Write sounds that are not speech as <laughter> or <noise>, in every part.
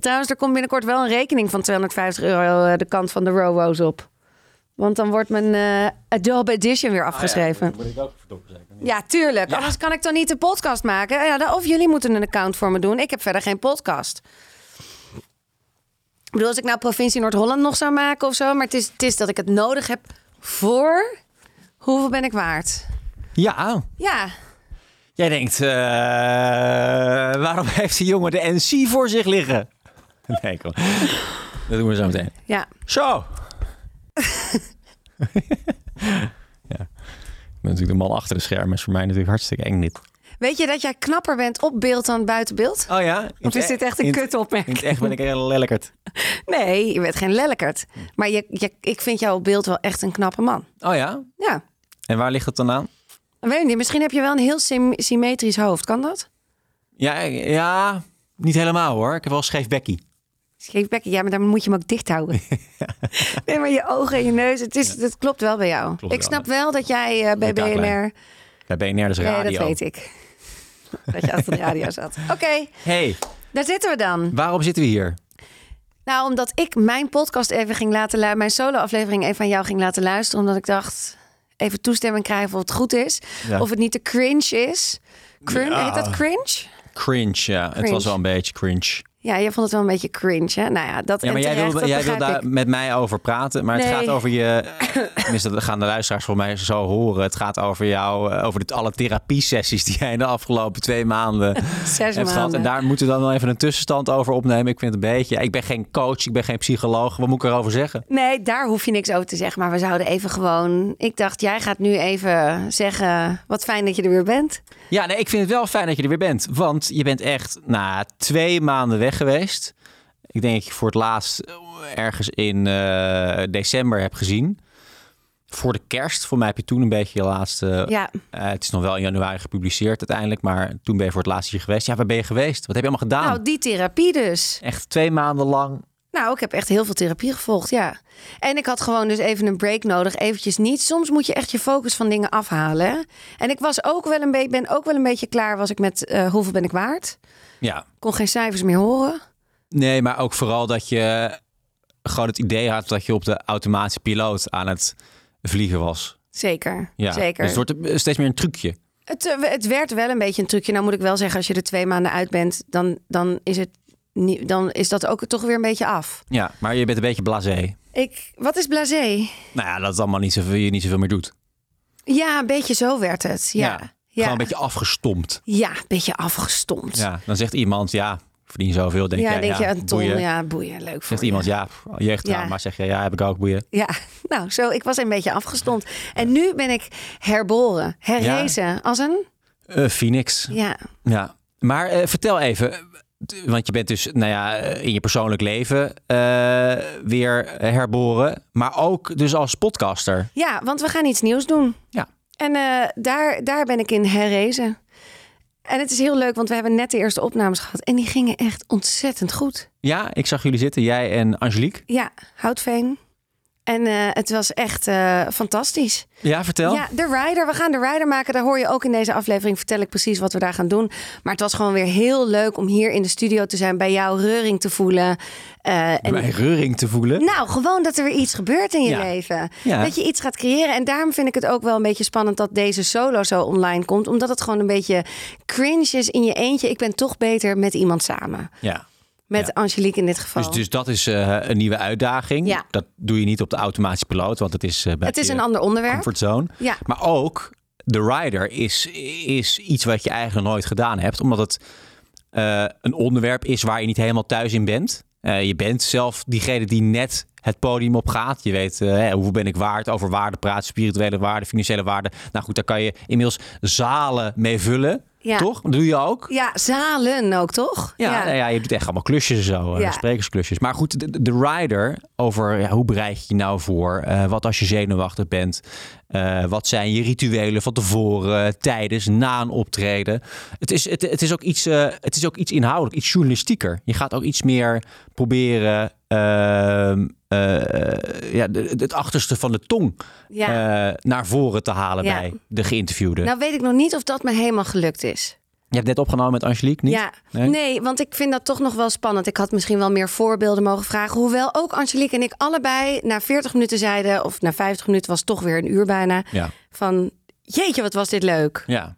Trouwens, er komt binnenkort wel een rekening van 250 euro eh, de kant van de Rowo's op. Want dan wordt mijn eh, Adobe Edition weer afgeschreven. moet ik ook verdoppen zeker. Ja, tuurlijk. Anders kan ik dan niet de podcast maken. Ja, dan- of jullie moeten een account voor me doen. Ik heb verder geen podcast. Ik bedoel, als ik nou provincie Noord-Holland nog zou maken of zo. Maar het is, het is dat ik het nodig heb voor... Hoeveel ben ik waard? Ja, Ja, jij denkt, eh, waarom <laughs> heeft die jongen de NC voor zich liggen? <laughs> Nee, kom. Dat doen we zo meteen. ja. Zo. <laughs> ja. Ik ben natuurlijk de man achter de schermen. Is voor mij natuurlijk hartstikke eng dit. Weet je dat jij knapper bent op beeld dan buiten beeld? Oh ja? In Of is dit e- echt een kutopmerking? In het echt ben ik heel lelijkerd. <laughs> Nee, je bent geen lellekert. Maar je, je, ik vind jou op beeld wel echt een knappe man. Oh ja? Ja. En waar ligt het dan aan? Ik weet niet, misschien heb je wel een heel sym- symmetrisch hoofd. Kan dat? Ja, ja, niet helemaal hoor. Ik heb wel een scheef bekkie. Scheef bekken, ja, maar dan moet je hem ook dicht houden. <laughs> nee, maar je ogen en je neus, het, is, het klopt wel bij jou. Klopt ik snap wel dat jij eh, bij BNR... Bij BNR dus Nee, radio. dat weet ik. <laughs> dat je achter de radio zat. Oké, hey, daar zitten we dan. waarom zitten we hier? Nou, omdat ik mijn podcast even ging laten luisteren, mijn solo-aflevering even aan jou ging laten luisteren, omdat ik dacht, even toestemming krijgen of het goed is. Ja. Of het niet te cringe is. Cringe, Ja. heet dat cringe? Cringe, ja. Het was wel een beetje cringe. Ja, je vond het wel een beetje cringe, hè? Nou ja, dat Ja, maar jij terecht, wil, jij wil daar met mij over praten. Maar het gaat over je... <coughs> Tenminste, dat gaan de luisteraars voor mij zo horen. Het gaat over jou, eh, over de, alle therapiesessies die jij in de afgelopen twee maanden <laughs> Zes hebt gehad. maanden. En daar moeten we dan wel even een tussenstand over opnemen. Ik vind het een beetje... Ik ben geen coach, ik ben geen psycholoog. Wat moet ik erover zeggen? Nee, daar hoef je niks over te zeggen. Maar we zouden even gewoon... Ik dacht, jij gaat nu even zeggen... Wat fijn dat je er weer bent. Ja, nee, ik vind het wel fijn dat je er weer bent. Want je bent echt na twee maanden weg geweest. Ik denk dat je voor het laatst eh, ergens in eh, december heb gezien. Voor de kerst. Voor mij heb je toen een beetje je laatste... Ja, eh, het is nog wel in januari gepubliceerd uiteindelijk. Maar toen ben je voor het laatst hier geweest. Ja, waar ben je geweest? Wat heb je allemaal gedaan? nou, die therapie dus. Echt twee maanden lang. Nou, ik heb echt heel veel therapie gevolgd, ja. En ik had gewoon dus even een break nodig, eventjes niet. Soms moet je echt je focus van dingen afhalen. hè. En ik was ook wel een beetje, ben ook wel een beetje klaar, was ik met eh, hoeveel ben ik waard? Ja. Kon geen cijfers meer horen. Nee, maar ook vooral dat je gewoon het idee had dat je op de automatische piloot aan het vliegen was. Zeker, Ja. zeker. Dus het wordt eh, steeds meer een trucje. Het, eh, het werd wel een beetje een trucje. Nou moet ik wel zeggen, als je er twee maanden uit bent, dan, dan, is, het dan is dat ook toch weer een beetje af. Ja, maar je bent een beetje blasé. Ik, wat is blasé? Nou ja, dat het allemaal niet zoveel, je niet zoveel meer doet. Ja, een beetje zo werd het. Ja, ja. Gewoon een beetje afgestompt. Ja, een beetje afgestompt. Ja, Ja, dan zegt iemand, ja, verdien zoveel. Denk jij, denk ja, je een ton. boeien. Ja, boeien. Leuk voor Zegt je. iemand, ja, jeugdtrauma. Ja. Zeg je, ja, heb ik ook, boeien. Ja, <laughs> nou, zo. Ik was een beetje afgestompt. En nu ben ik herboren, herrezen. Als een... Eh, Phoenix. Ja. Ja. Maar eh, vertel even, want je bent dus nou ja, in je persoonlijk leven eh, weer herboren. Maar ook dus als podcaster. ja, want we gaan iets nieuws doen. Ja. En eh, daar, daar ben ik in herrezen. En het is heel leuk, want we hebben net de eerste opnames gehad. En die gingen echt ontzettend goed. Ja, ik zag jullie zitten, jij en Angelique. Ja, Houtveen. En eh, het was echt eh, fantastisch. Ja, vertel. Ja, de Rider. We gaan de Rider maken. Daar hoor je ook in deze aflevering. Vertel ik precies wat we daar gaan doen. Maar het was gewoon weer heel leuk om hier in de studio te zijn. Bij jou reuring te voelen. Eh, en Bij reuring te voelen. Nou, gewoon dat er weer iets gebeurt in je Ja. leven. Ja. Dat je iets gaat creëren. En daarom vind ik het ook wel een beetje spannend dat deze solo zo online komt. Omdat het gewoon een beetje cringe is in je eentje. Ik ben toch beter met iemand samen. Ja. Met Ja. Angelique in dit geval. Dus, dus dat is eh, een nieuwe uitdaging. Ja. Dat doe je niet op de automatische piloot, want het is, bij het is een ander onderwerp. comfortzone. Ja. Maar ook de rider is, is iets wat je eigenlijk nooit gedaan hebt, omdat het eh, een onderwerp is waar je niet helemaal thuis in bent. Je bent zelf diegene die net het podium op gaat. Je weet, hè, hoeveel ben ik waard, over waarde praten, spirituele waarde, financiële waarde. Nou goed, daar kan je inmiddels zalen mee vullen. Ja. Toch? Dat doe je ook. Ja, zalen ook, toch? Ja, nou ja, je doet echt allemaal klusjes en zo, eh, Ja. sprekersklusjes. Maar goed, de, de rider over ja, hoe bereid je je nou voor? Eh, wat als je zenuwachtig bent? Eh, wat zijn je rituelen van tevoren, tijdens, na een optreden? Het is, het, het is, ook, iets, het is ook iets inhoudelijk, iets journalistieker. Je gaat ook iets meer proberen ehm, eh, ja, de- de- het achterste van de tong Ja. eh, naar voren te halen Ja. bij de geïnterviewde. Nou weet ik nog niet of dat me helemaal gelukt is. Je hebt net opgenomen met Angelique, niet? Ja, Nee? nee? want ik vind dat toch nog wel spannend. Ik had misschien wel meer voorbeelden mogen vragen. Hoewel ook Angelique en ik allebei na 40 minuten zeiden... of na 50 minuten was het toch weer een uur bijna... Ja. van jeetje, wat was dit leuk. Ja.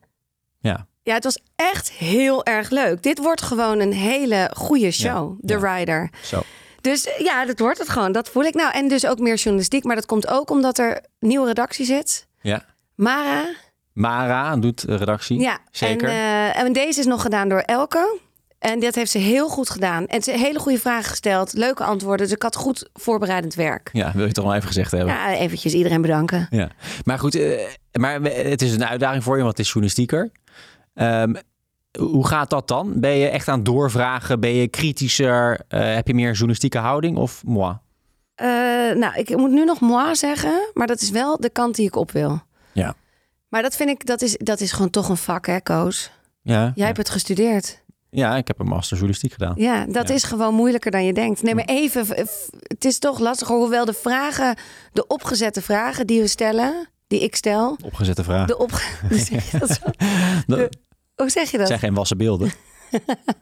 Ja. Ja, het was echt heel erg leuk. Dit wordt gewoon een hele goede show, The ja. Rider. Zo. Dus ja, dat wordt het gewoon. Dat voel ik nou. En dus ook meer journalistiek. Maar dat komt ook omdat er nieuwe redactie zit. Ja. Mara. Mara doet de redactie. Ja, Zeker. En, eh, en deze is nog gedaan door Elke. En dat heeft ze heel goed gedaan. En ze heeft hele goede vragen gesteld. Leuke antwoorden. Dus ik had goed voorbereidend werk. Ja, wil je toch wel even gezegd hebben. Ja, eventjes iedereen bedanken. Ja. Maar goed, eh, maar het is een uitdaging voor je, want het is journalistieker. Ehm, hoe gaat dat dan? Ben je echt aan het doorvragen? Ben je kritischer? Eh, heb je meer journalistieke houding of moi? Eh, nou, ik moet nu nog moi zeggen. Maar dat is wel de kant die ik op wil. Ja. Maar dat vind ik, dat is, dat is gewoon toch een vak, hè, Koos? Ja, Jij ja. hebt het gestudeerd. ja, ik heb een master journalistiek gedaan. Ja, dat Ja. is gewoon moeilijker dan je denkt. Nee, maar even, het is toch lastiger. Hoewel de vragen, de opgezette vragen die we stellen, die ik stel, Opgezette vraag. de op, hoe zeg je dat zo? <laughs> Hoe zeg je dat? zijn geen wassen beelden. <laughs>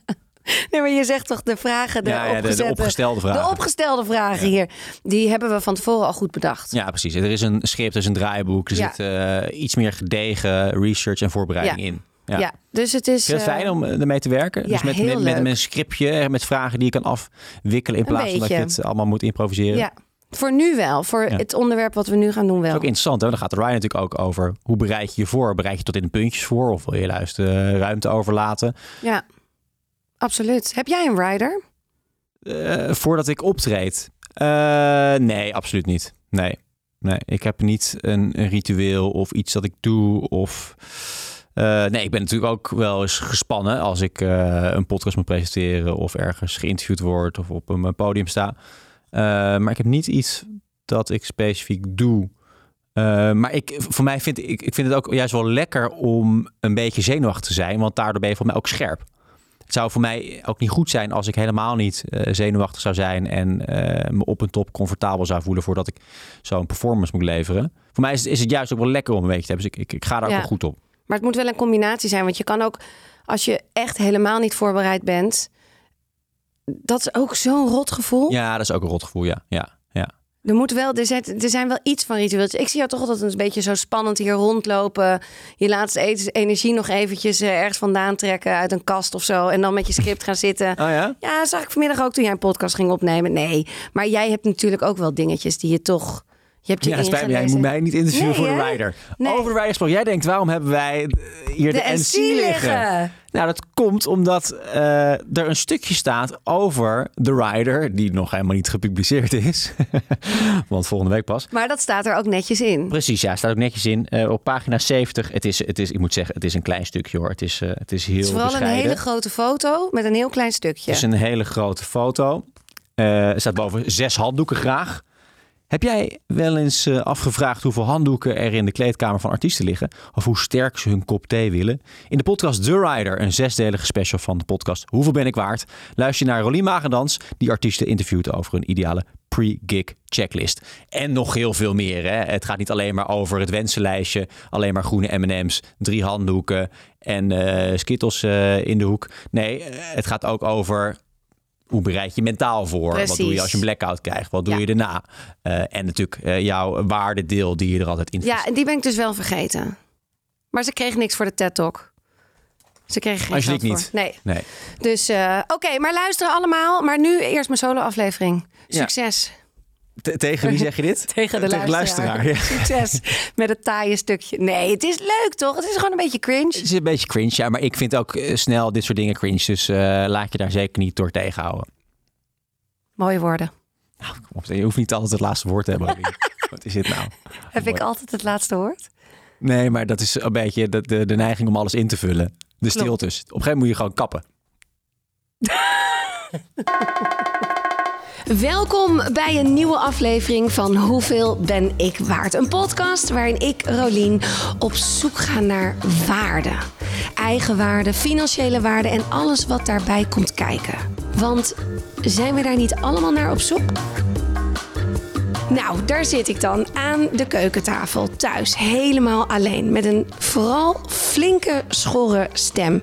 Nee, maar je zegt toch de vragen, de ja, ja, de, opgestelde vragen. de opgestelde vragen hier, die hebben we van tevoren al goed bedacht. Ja, precies. Er is een script, er is een draaiboek. Er zit eh, iets meer gedegen research en voorbereiding in. Ja. Ja. dus het is. Het eh, fijn om eh, ermee te werken? dus met, met, met, een scriptje, met vragen die je kan afwikkelen in plaats van dat je het allemaal moet improviseren. Ja, voor nu wel. Voor Ja. het onderwerp wat we nu gaan doen Dat wel. is ook interessant. Hè? Dan gaat de Ryan natuurlijk ook over hoe bereid je je voor? Bereid je tot in de puntjes voor? Of wil je juist eh, ruimte overlaten? Ja, absoluut. Heb jij een rider? Eh, voordat ik optreed? Eh, nee, absoluut niet. Nee. nee, ik heb niet een, een ritueel of iets dat ik doe. Of, eh, nee, ik ben natuurlijk ook wel eens gespannen als ik een podcast moet presenteren of ergens geïnterviewd word of op een podium sta. Eh, maar ik heb niet iets dat ik specifiek doe. Eh, maar ik, voor mij vind ik, ik vind het ook juist wel lekker om een beetje zenuwachtig te zijn, want daardoor ben je voor mij ook scherp. Het zou voor mij ook niet goed zijn als ik helemaal niet eh, zenuwachtig zou zijn en me op een top comfortabel zou voelen voordat ik zo'n performance moet leveren. Voor mij is het, is het juist ook wel lekker om een beetje te hebben. Dus ik, ik, ik ga daar Ja. ook wel goed op. Maar het moet wel een combinatie zijn. Want je kan ook, als je echt helemaal niet voorbereid bent. Dat is ook zo'n rot gevoel. Ja, dat is ook een rotgevoel. Ja, ja, ja. Er, moet wel, er, zijn, er zijn wel iets van ritueels. Ik zie jou toch altijd een beetje zo spannend hier rondlopen. Je laatste eten- energie nog eventjes eh, ergens vandaan trekken uit een kast of zo. En dan met je script gaan zitten. Oh ja? Ja, zag ik vanmiddag ook toen jij een podcast ging opnemen. Nee, maar jij hebt natuurlijk ook wel dingetjes die je toch... Je hebt je Ja, spijt me. Jij moet mij niet interviewen Nee, voor de rider. Nee. Over de rider gesproken. Jij denkt, waarom hebben wij hier de, De NC NC liggen? liggen. Nou, dat komt omdat eh, er een stukje staat over de rider, die nog helemaal niet gepubliceerd is. <laughs> Want volgende week pas. Maar dat staat er ook netjes in. Precies, ja, staat ook netjes in. Eh, op pagina 70. Het is, het is, ik moet zeggen, het is een klein stukje hoor. Het is, eh, het is heel Het is vooral bescheiden. een hele grote foto met een heel klein stukje. Het is een hele grote foto. Er staat boven zes handdoeken graag. Heb jij wel eens eh, afgevraagd hoeveel handdoeken er in de kleedkamer van artiesten liggen? Of hoe sterk ze hun kop thee willen? In de podcast The Rider, een zesdelige special van de podcast Hoeveel ben ik waard? Luister je naar Rolien Magendans, die artiesten interviewt over hun ideale pre-gig checklist. En nog heel veel meer. Hè? Het gaat niet alleen maar over het wensenlijstje, alleen maar groene M&M's, drie handdoeken en eh skittles eh, in de hoek. Nee, het gaat ook over hoe bereid je mentaal voor? Wat doe je als je een blackout krijgt? Wat doe Ja. je daarna? Eh, en natuurlijk eh, jouw waardedeel die je er altijd in Ja, en die ben ik dus wel vergeten. Maar ze kreeg niks voor de TED Talk. Ze kregen geen Angelique geld niet. voor. Nee. Nee. Dus eh, oké, maar luisteren allemaal. Maar nu eerst mijn solo-aflevering. Succes. Tegen wie zeg je dit? <laughs> Tegen de luisteraar. ja. Succes met het taaie stukje. Nee, het is leuk toch? Het is gewoon een beetje cringe. Het is een beetje cringe, ja, maar ik vind ook eh, snel dit soort dingen cringe. Dus eh, laat je daar zeker niet door tegenhouden. Mooie woorden. Nou, kom op, je hoeft niet altijd het laatste woord te hebben. <laughs> Wat is dit nou? Heb ik altijd het laatste woord? Nee, maar dat is een beetje de, de, de neiging om alles in te vullen. De stiltes. Op een gegeven moment moet je gewoon kappen. <laughs> Welkom bij een nieuwe aflevering van Hoeveel ben ik waard? Een podcast waarin ik, Rolien, op zoek ga naar waarde. Eigenwaarde, financiële waarde en alles wat daarbij komt kijken. Want zijn we daar niet allemaal naar op zoek? Nou, daar zit ik dan aan de keukentafel thuis, helemaal alleen, met een vooral flinke, schorre stem.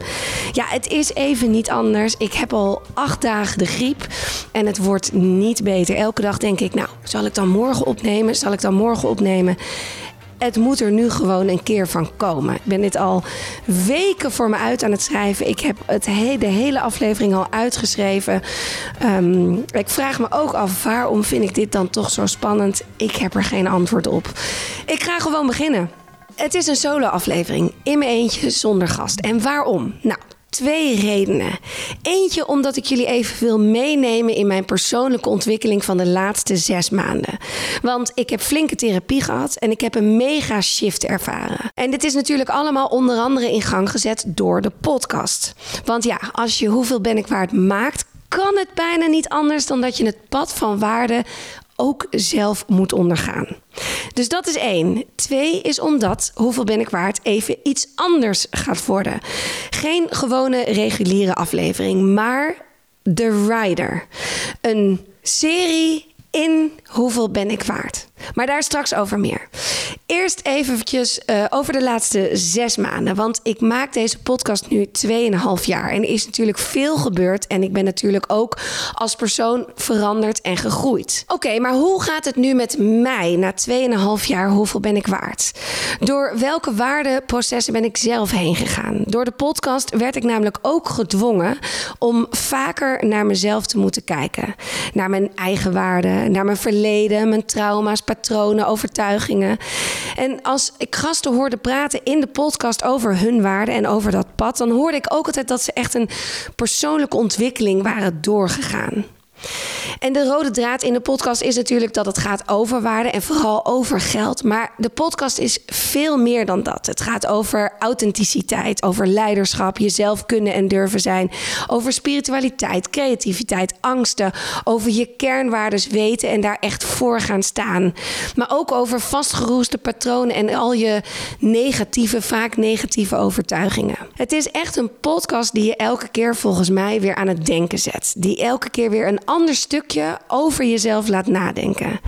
Ja, het is even niet anders. Ik heb al acht dagen de griep en het wordt niet beter. Elke dag denk ik, nou, zal ik dan morgen opnemen? Zal ik dan morgen opnemen? Het moet er nu gewoon een keer van komen. Ik ben dit al weken voor me uit aan het schrijven. Ik heb het de hele aflevering al uitgeschreven. Ehm, ik vraag me ook af waarom vind ik dit dan toch zo spannend. Ik heb er geen antwoord op. Ik ga gewoon beginnen. Het is een solo-aflevering in mijn eentje zonder gast. En waarom? Nou, Twee redenen. Eentje omdat ik jullie even wil meenemen in mijn persoonlijke ontwikkeling van de laatste zes maanden. Want ik heb flinke therapie gehad en ik heb een mega shift ervaren. En dit is natuurlijk allemaal onder andere in gang gezet door de podcast. Want ja, als je hoeveel ben ik waard maakt, kan het bijna niet anders dan dat je het pad van waarde ook zelf moet ondergaan. Dus dat is één. Twee is omdat Hoeveel ben ik waard even iets anders gaat worden. Geen gewone reguliere aflevering, maar The Rider. Een serie in Hoeveel ben ik waard. Maar daar straks over meer. Eerst eventjes uh, over de laatste zes maanden. Want ik maak deze podcast nu 2,5 jaar. En er is natuurlijk veel gebeurd. En ik ben natuurlijk ook als persoon veranderd en gegroeid. Oké, maar hoe gaat het nu met mij na 2,5 jaar? Hoeveel ben ik waard? Door welke waardeprocessen ben ik zelf heen gegaan? Door de podcast werd ik namelijk ook gedwongen om vaker naar mezelf te moeten kijken. Naar mijn eigen waarden, naar mijn verleden, mijn trauma's, patronen, overtuigingen. En als ik gasten hoorde praten in de podcast over hun waarden en over dat pad, dan hoorde ik ook altijd dat ze echt een persoonlijke ontwikkeling waren doorgegaan. En de rode draad in de podcast is natuurlijk dat het gaat over waarde en vooral over geld. Maar de podcast is veel meer dan dat. Het gaat over authenticiteit, over leiderschap, jezelf kunnen en durven zijn, over spiritualiteit, creativiteit, angsten, over je kernwaardes weten en daar echt voor gaan staan. Maar ook over vastgeroeste patronen en al je negatieve, vaak negatieve overtuigingen. Het is echt een podcast die je elke keer volgens mij weer aan het denken zet. Die elke keer weer een ander over jezelf laat nadenken.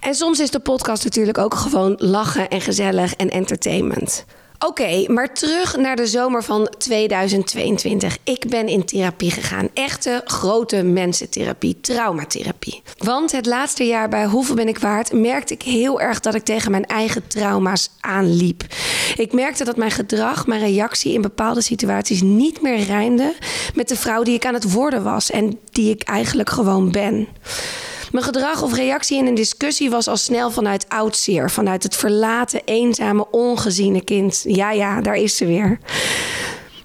En soms is de podcast natuurlijk ook gewoon lachen en gezellig en entertainment. Oké, maar terug naar de zomer van 2022. Ik ben in therapie gegaan. Echte grote mensentherapie, traumatherapie. Want het laatste jaar bij Hoeveel ben ik waard merkte ik heel erg dat ik tegen mijn eigen trauma's aanliep. Ik merkte dat mijn gedrag, mijn reactie in bepaalde situaties niet meer rijmde met de vrouw die ik aan het worden was en die ik eigenlijk gewoon ben. Mijn gedrag of reactie in een discussie was al snel vanuit oudseer. Vanuit het verlaten, eenzame, ongeziene kind. Ja, ja, daar is ze weer.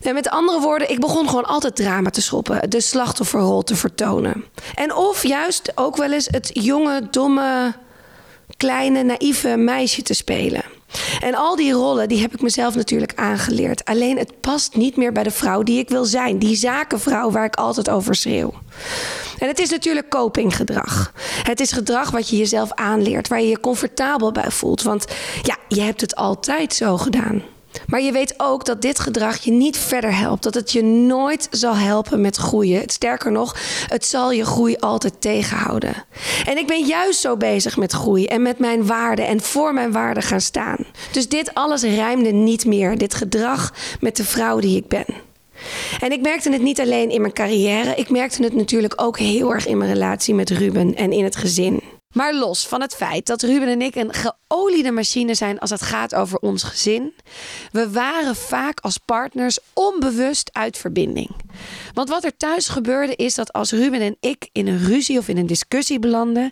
En met andere woorden, ik begon gewoon altijd drama te schoppen. De slachtofferrol te vertonen. En of juist ook wel eens het jonge, domme, kleine, naïeve meisje te spelen. En al die rollen, die heb ik mezelf natuurlijk aangeleerd. Alleen het past niet meer bij de vrouw die ik wil zijn. Die zakenvrouw waar ik altijd over schreeuw. En het is natuurlijk copinggedrag. Het is gedrag wat je jezelf aanleert, waar je je comfortabel bij voelt. Want ja, je hebt het altijd zo gedaan. Maar je weet ook dat dit gedrag je niet verder helpt. Dat het je nooit zal helpen met groeien. Sterker nog, het zal je groei altijd tegenhouden. En ik ben juist zo bezig met groei en met mijn waarden en voor mijn waarden gaan staan. Dus dit alles rijmde niet meer. Dit gedrag met de vrouw die ik ben. En ik merkte het niet alleen in mijn carrière, ik merkte het natuurlijk ook heel erg in mijn relatie met Ruben en in het gezin. Maar los van het feit dat Ruben en ik een geoliede machine zijn als het gaat over ons gezin, we waren vaak als partners onbewust uit verbinding. Want wat er thuis gebeurde is dat als Ruben en ik in een ruzie of in een discussie belanden,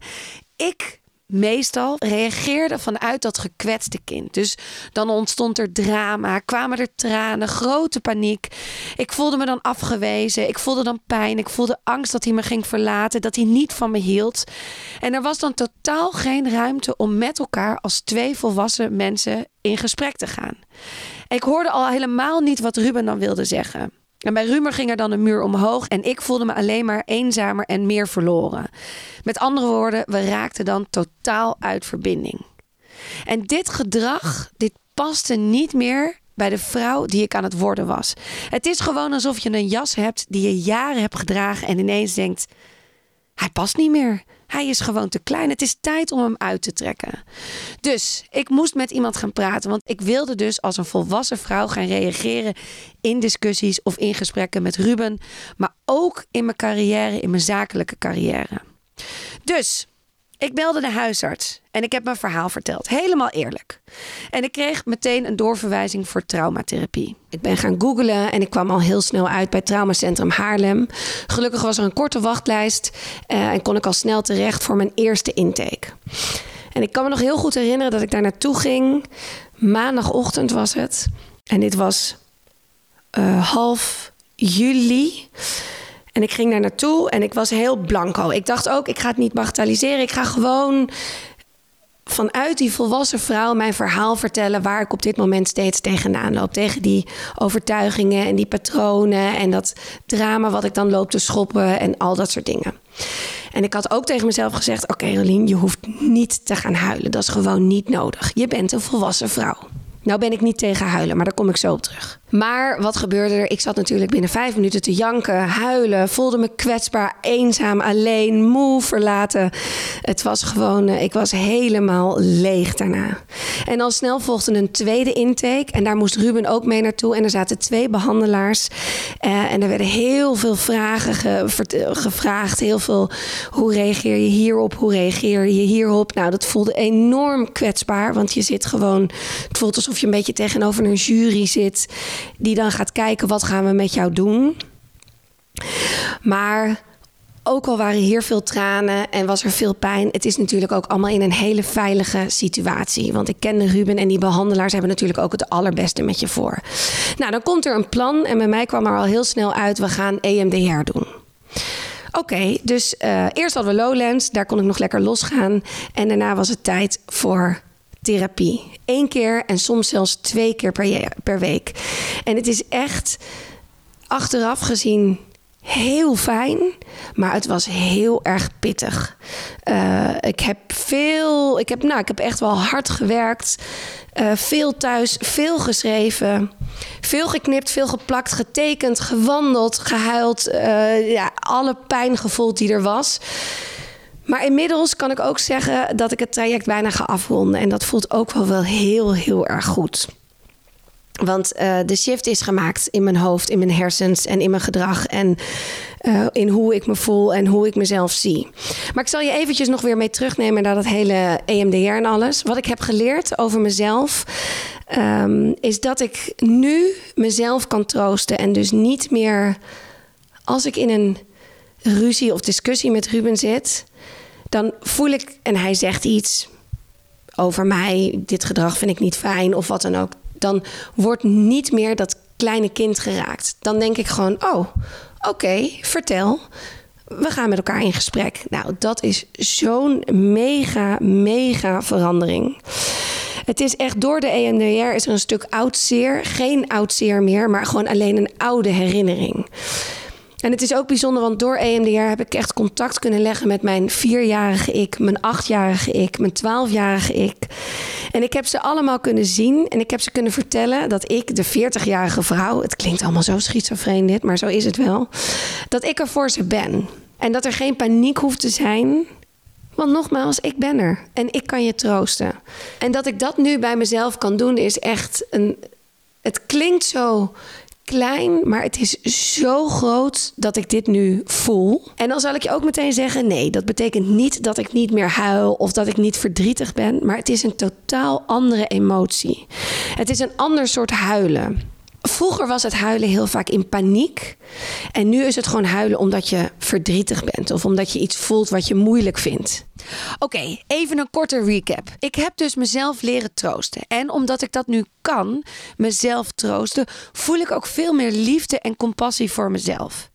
ik meestal reageerde vanuit dat gekwetste kind. Dus dan ontstond er drama, kwamen er tranen, grote paniek. Ik voelde me dan afgewezen, ik voelde dan pijn, ik voelde angst dat hij me ging verlaten, dat hij niet van me hield. En er was dan totaal geen ruimte om met elkaar als twee volwassen mensen in gesprek te gaan. Ik hoorde al helemaal niet wat Ruben dan wilde zeggen. En bij Rumer ging er dan een muur omhoog en ik voelde me alleen maar eenzamer en meer verloren. Met andere woorden, we raakten dan totaal uit verbinding. En dit gedrag, dit paste niet meer bij de vrouw die ik aan het worden was. Het is gewoon alsof je een jas hebt die je jaren hebt gedragen en ineens denkt: hij past niet meer. Hij is gewoon te klein. Het is tijd om hem uit te trekken. Dus ik moest met iemand gaan praten. Want ik wilde dus als een volwassen vrouw gaan reageren in discussies of in gesprekken met Ruben. Maar ook in mijn carrière, in mijn zakelijke carrière. Dus ik belde de huisarts en ik heb mijn verhaal verteld. Helemaal eerlijk. En ik kreeg meteen een doorverwijzing voor traumatherapie. Ik ben gaan googlen en ik kwam al heel snel uit bij Traumacentrum Haarlem. Gelukkig was er een korte wachtlijst uh, en kon ik al snel terecht voor mijn eerste intake. En ik kan me nog heel goed herinneren dat ik daar naartoe ging. Maandagochtend was het. En dit was uh, half juli. En ik ging daar naartoe en ik was heel blanco. Ik dacht ook, ik ga het niet bagatelliseren. Ik ga gewoon vanuit die volwassen vrouw mijn verhaal vertellen waar ik op dit moment steeds tegenaan loop. Tegen die overtuigingen en die patronen en dat drama wat ik dan loop te schoppen en al dat soort dingen. En ik had ook tegen mezelf gezegd: Oké, okay, Rolien, je hoeft niet te gaan huilen. Dat is gewoon niet nodig. Je bent een volwassen vrouw. Nou ben ik niet tegen huilen, maar daar kom ik zo op terug. Maar wat gebeurde er? Ik zat natuurlijk binnen vijf minuten te janken, huilen, voelde me kwetsbaar, eenzaam, alleen, moe, verlaten. Het was gewoon, eh, ik was helemaal leeg daarna. En al snel volgde een tweede intake en daar moest Ruben ook mee naartoe. En er zaten twee behandelaars uh, en er werden heel veel vragen gevraagd. Heel veel, hoe reageer je hierop? Hoe reageer je hierop? Nou, dat voelde enorm kwetsbaar, want je zit gewoon, het voelt alsof je een beetje tegenover een jury zit die dan gaat kijken wat gaan we met jou doen. Maar ook al waren hier veel tranen en was er veel pijn, het is natuurlijk ook allemaal in een hele veilige situatie. Want ik kende Ruben en die behandelaars hebben natuurlijk ook het allerbeste met je voor. Nou, dan komt er een plan en bij mij kwam er al heel snel uit: we gaan EMDR doen. Oké, dus uh, eerst hadden we Lowlands, daar kon ik nog lekker losgaan. En daarna was het tijd voor therapie. Eén keer en soms zelfs twee keer per, per week. En het is echt achteraf gezien heel fijn, maar het was heel erg pittig. Uh, ik heb veel, ik heb, nou, ik heb echt wel hard gewerkt, uh, veel thuis, veel geschreven, veel geknipt, veel geplakt, getekend, gewandeld, gehuild, uh, ja, alle pijn gevoeld die er was. Maar inmiddels kan ik ook zeggen dat ik het traject bijna ga afronden. En dat voelt ook wel, wel heel, heel erg goed. Want uh, de shift is gemaakt in mijn hoofd, in mijn hersens en in mijn gedrag. En uh, in hoe ik me voel en hoe ik mezelf zie. Maar ik zal je eventjes nog weer mee terugnemen naar dat hele EMDR en alles. Wat ik heb geleerd over mezelf. Um, is dat ik nu mezelf kan troosten. En dus niet meer als ik in een ruzie of discussie met Ruben zit dan voel ik, en hij zegt iets over mij, dit gedrag vind ik niet fijn of wat dan ook, dan wordt niet meer dat kleine kind geraakt. Dan denk ik gewoon, oh, oké, vertel. We gaan met elkaar in gesprek. Nou, dat is zo'n mega, mega verandering. Het is echt door de EMDR is er een stuk oud zeer. Geen oud zeer meer, maar gewoon alleen een oude herinnering. En het is ook bijzonder, want door EMDR heb ik echt contact kunnen leggen met mijn vierjarige ik, mijn achtjarige ik, mijn twaalfjarige ik. En ik heb ze allemaal kunnen zien en ik heb ze kunnen vertellen dat ik, de 40-jarige vrouw, het klinkt allemaal zo schizofreen dit, maar zo is het wel, dat ik er voor ze ben. En dat er geen paniek hoeft te zijn, want nogmaals, ik ben er en ik kan je troosten. En dat ik dat nu bij mezelf kan doen, is echt een. Het klinkt zo klein, maar het is zo groot dat ik dit nu voel. En dan zal ik je ook meteen zeggen: nee, dat betekent niet dat ik niet meer huil of dat ik niet verdrietig ben, maar het is een totaal andere emotie. Het is een ander soort huilen. Vroeger was het huilen heel vaak in paniek. En nu is het gewoon huilen omdat je verdrietig bent of omdat je iets voelt wat je moeilijk vindt. Oké, even een korte recap. Ik heb dus mezelf leren troosten. En omdat ik dat nu kan, mezelf troosten, voel ik ook veel meer liefde en compassie voor mezelf.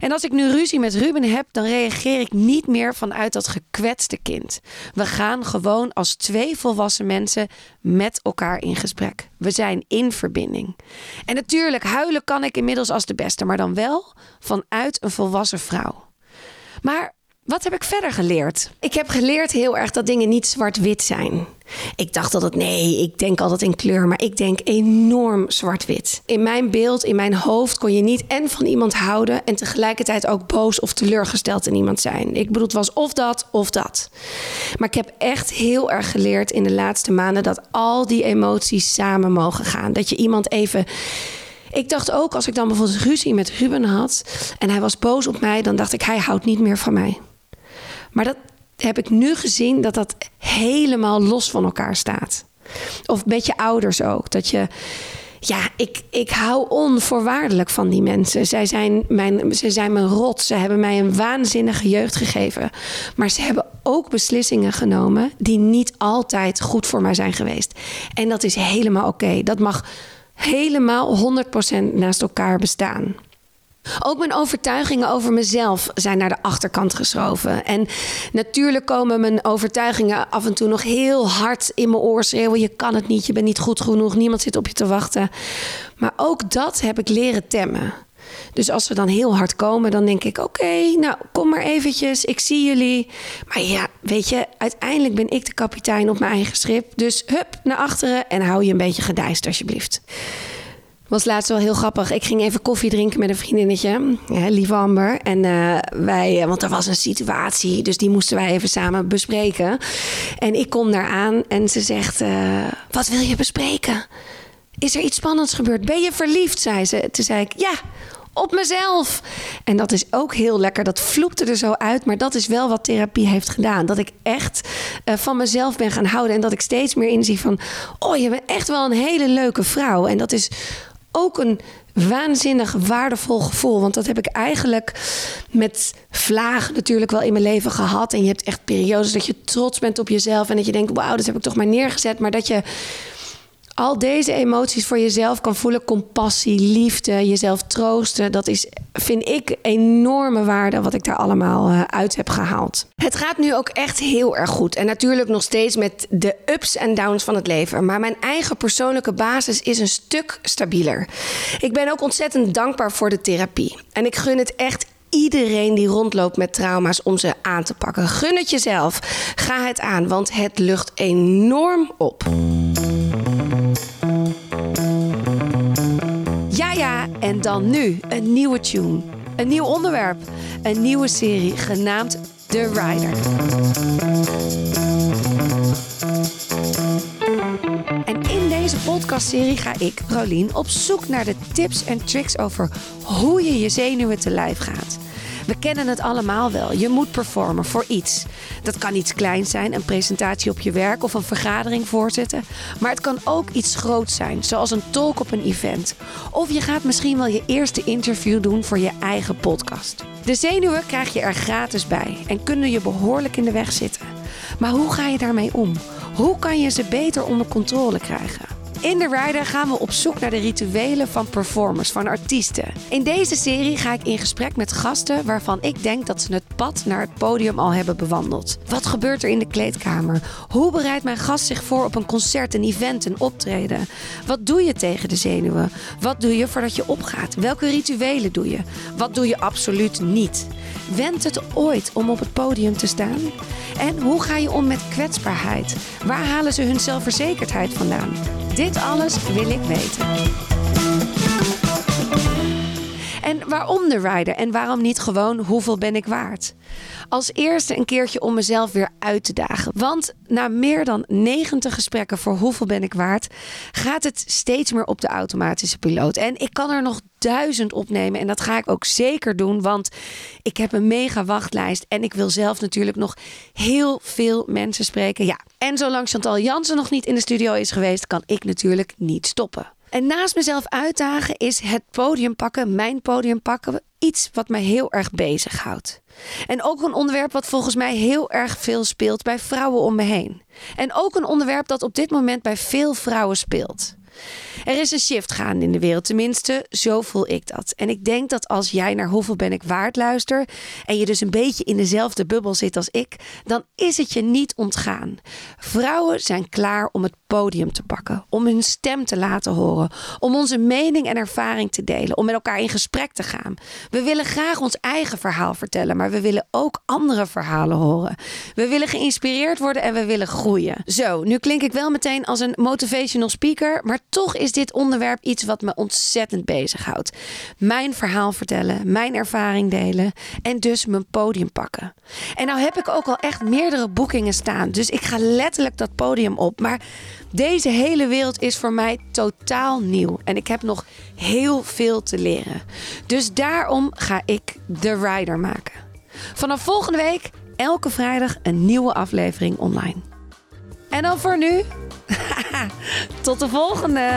En als ik nu ruzie met Ruben heb, dan reageer ik niet meer vanuit dat gekwetste kind. We gaan gewoon als twee volwassen mensen met elkaar in gesprek. We zijn in verbinding. En natuurlijk, huilen kan ik inmiddels als de beste, maar dan wel vanuit een volwassen vrouw. Maar Wat heb ik verder geleerd? Ik heb geleerd heel erg dat dingen niet zwart-wit zijn. Ik dacht altijd, nee, ik denk altijd in kleur, maar ik denk enorm zwart-wit. In mijn beeld, in mijn hoofd kon je niet en van iemand houden en tegelijkertijd ook boos of teleurgesteld in iemand zijn. Ik bedoel, het was of dat of dat. Maar ik heb echt heel erg geleerd in de laatste maanden dat al die emoties samen mogen gaan. Dat je iemand even ik dacht ook, als ik dan bijvoorbeeld ruzie met Ruben had en hij was boos op mij, dan dacht ik, hij houdt niet meer van mij. Maar dat heb ik nu gezien dat dat helemaal los van elkaar staat. Of met je ouders ook. Dat je. Ja, ik, ik hou onvoorwaardelijk van die mensen. Zij zijn, mijn, ze zijn mijn rot. Ze hebben mij een waanzinnige jeugd gegeven. Maar ze hebben ook beslissingen genomen die niet altijd goed voor mij zijn geweest. En dat is helemaal oké. Dat mag helemaal 100% naast elkaar bestaan. Ook mijn overtuigingen over mezelf zijn naar de achterkant geschoven. En natuurlijk komen mijn overtuigingen af en toe nog heel hard in mijn oor schreeuwen. Je kan het niet, je bent niet goed genoeg, niemand zit op je te wachten. Maar ook dat heb ik leren temmen. Dus als ze dan heel hard komen, dan denk ik: oké, nou kom maar eventjes, ik zie jullie. Maar ja, weet je, uiteindelijk ben ik de kapitein op mijn eigen schip. Dus hup naar achteren en hou je een beetje gedijst, alsjeblieft. Was laatst wel heel grappig. Ik ging even koffie drinken met een vriendinnetje, ja, lieve Amber. En uh, wij, eh, want er was een situatie, dus die moesten wij even samen bespreken. En ik kom daar aan en ze zegt: uh, Wat wil je bespreken? Is er iets spannends gebeurd? Ben je verliefd? zei ze. Toen zei ik: Ja, op mezelf. En dat is ook heel lekker. Dat vloekte er zo uit. Maar dat is wel wat therapie heeft gedaan. Dat ik echt van mezelf ben gaan houden. En dat ik steeds meer inzie van... oh, je bent echt wel een hele leuke vrouw. En dat is ook een waanzinnig waardevol gevoel. Want dat heb ik eigenlijk met vlagen natuurlijk wel in mijn leven gehad. En je hebt echt periodes dat je trots bent op jezelf. En dat je denkt, wauw, dat heb ik toch maar neergezet. Maar dat je al deze emoties voor jezelf kan voelen. Compassie, liefde, jezelf troosten. Dat is, vind ik, enorme waarde wat ik daar allemaal uh, uit heb gehaald. Het gaat nu ook echt heel erg goed. En natuurlijk nog steeds met de ups en downs van het leven. Maar mijn eigen persoonlijke basis is een stuk stabieler. Ik ben ook ontzettend dankbaar voor de therapie. En ik gun het echt iedereen die rondloopt met trauma's om ze aan te pakken. Gun het jezelf. Ga het aan, want het lucht enorm op. Ja, ja, en dan nu een nieuwe tune. Een nieuw onderwerp. Een nieuwe serie genaamd The Rider. En in deze podcastserie ga ik, Rolien, op zoek naar de tips en tricks over hoe je je zenuwen te lijf gaat. We kennen het allemaal wel. Je moet performen voor iets. Dat kan iets kleins zijn, een presentatie op je werk of een vergadering voorzitten. Maar het kan ook iets groots zijn, zoals een talk op een event. Of je gaat misschien wel je eerste interview doen voor je eigen podcast. De zenuwen krijg je er gratis bij en kunnen je behoorlijk in de weg zitten. Maar hoe ga je daarmee om? Hoe kan je ze beter onder controle krijgen? In de Rider gaan we op zoek naar de rituelen van performers, van artiesten. In deze serie ga ik in gesprek met gasten waarvan ik denk dat ze het pad naar het podium al hebben bewandeld. Wat gebeurt er in de kleedkamer? Hoe bereidt mijn gast zich voor op een concert, een event, een optreden? Wat doe je tegen de zenuwen? Wat doe je voordat je opgaat? Welke rituelen doe je? Wat doe je absoluut niet? Wendt het ooit om op het podium te staan? En hoe ga je om met kwetsbaarheid? Waar halen ze hun zelfverzekerdheid vandaan? Dit alles wil ik weten. En waarom de rider en waarom niet gewoon hoeveel ben ik waard? Als eerste een keertje om mezelf weer uit te dagen. Want na meer dan 90 gesprekken voor hoeveel ben ik waard, gaat het steeds meer op de automatische piloot. En ik kan er nog duizend opnemen en dat ga ik ook zeker doen, want ik heb een mega wachtlijst en ik wil zelf natuurlijk nog heel veel mensen spreken. Ja, en zolang Chantal Jansen nog niet in de studio is geweest, kan ik natuurlijk niet stoppen. En naast mezelf uitdagen is het podium pakken, mijn podium pakken, iets wat mij heel erg bezighoudt. En ook een onderwerp wat volgens mij heel erg veel speelt bij vrouwen om me heen. En ook een onderwerp dat op dit moment bij veel vrouwen speelt. Er is een shift gaande in de wereld, tenminste, zo voel ik dat. En ik denk dat als jij naar Hoeveel ben ik waard luister en je dus een beetje in dezelfde bubbel zit als ik, dan is het je niet ontgaan. Vrouwen zijn klaar om het podium te pakken, om hun stem te laten horen, om onze mening en ervaring te delen, om met elkaar in gesprek te gaan. We willen graag ons eigen verhaal vertellen, maar we willen ook andere verhalen horen. We willen geïnspireerd worden en we willen groeien. Zo, nu klink ik wel meteen als een motivational speaker, maar toch is dit onderwerp iets wat me ontzettend bezighoudt. Mijn verhaal vertellen, mijn ervaring delen en dus mijn podium pakken. En nou heb ik ook al echt meerdere boekingen staan, dus ik ga letterlijk dat podium op. Maar deze hele wereld is voor mij totaal nieuw en ik heb nog heel veel te leren. Dus daarom ga ik The Rider maken. Vanaf volgende week elke vrijdag een nieuwe aflevering online. En dan voor nu, <laughs> tot de volgende!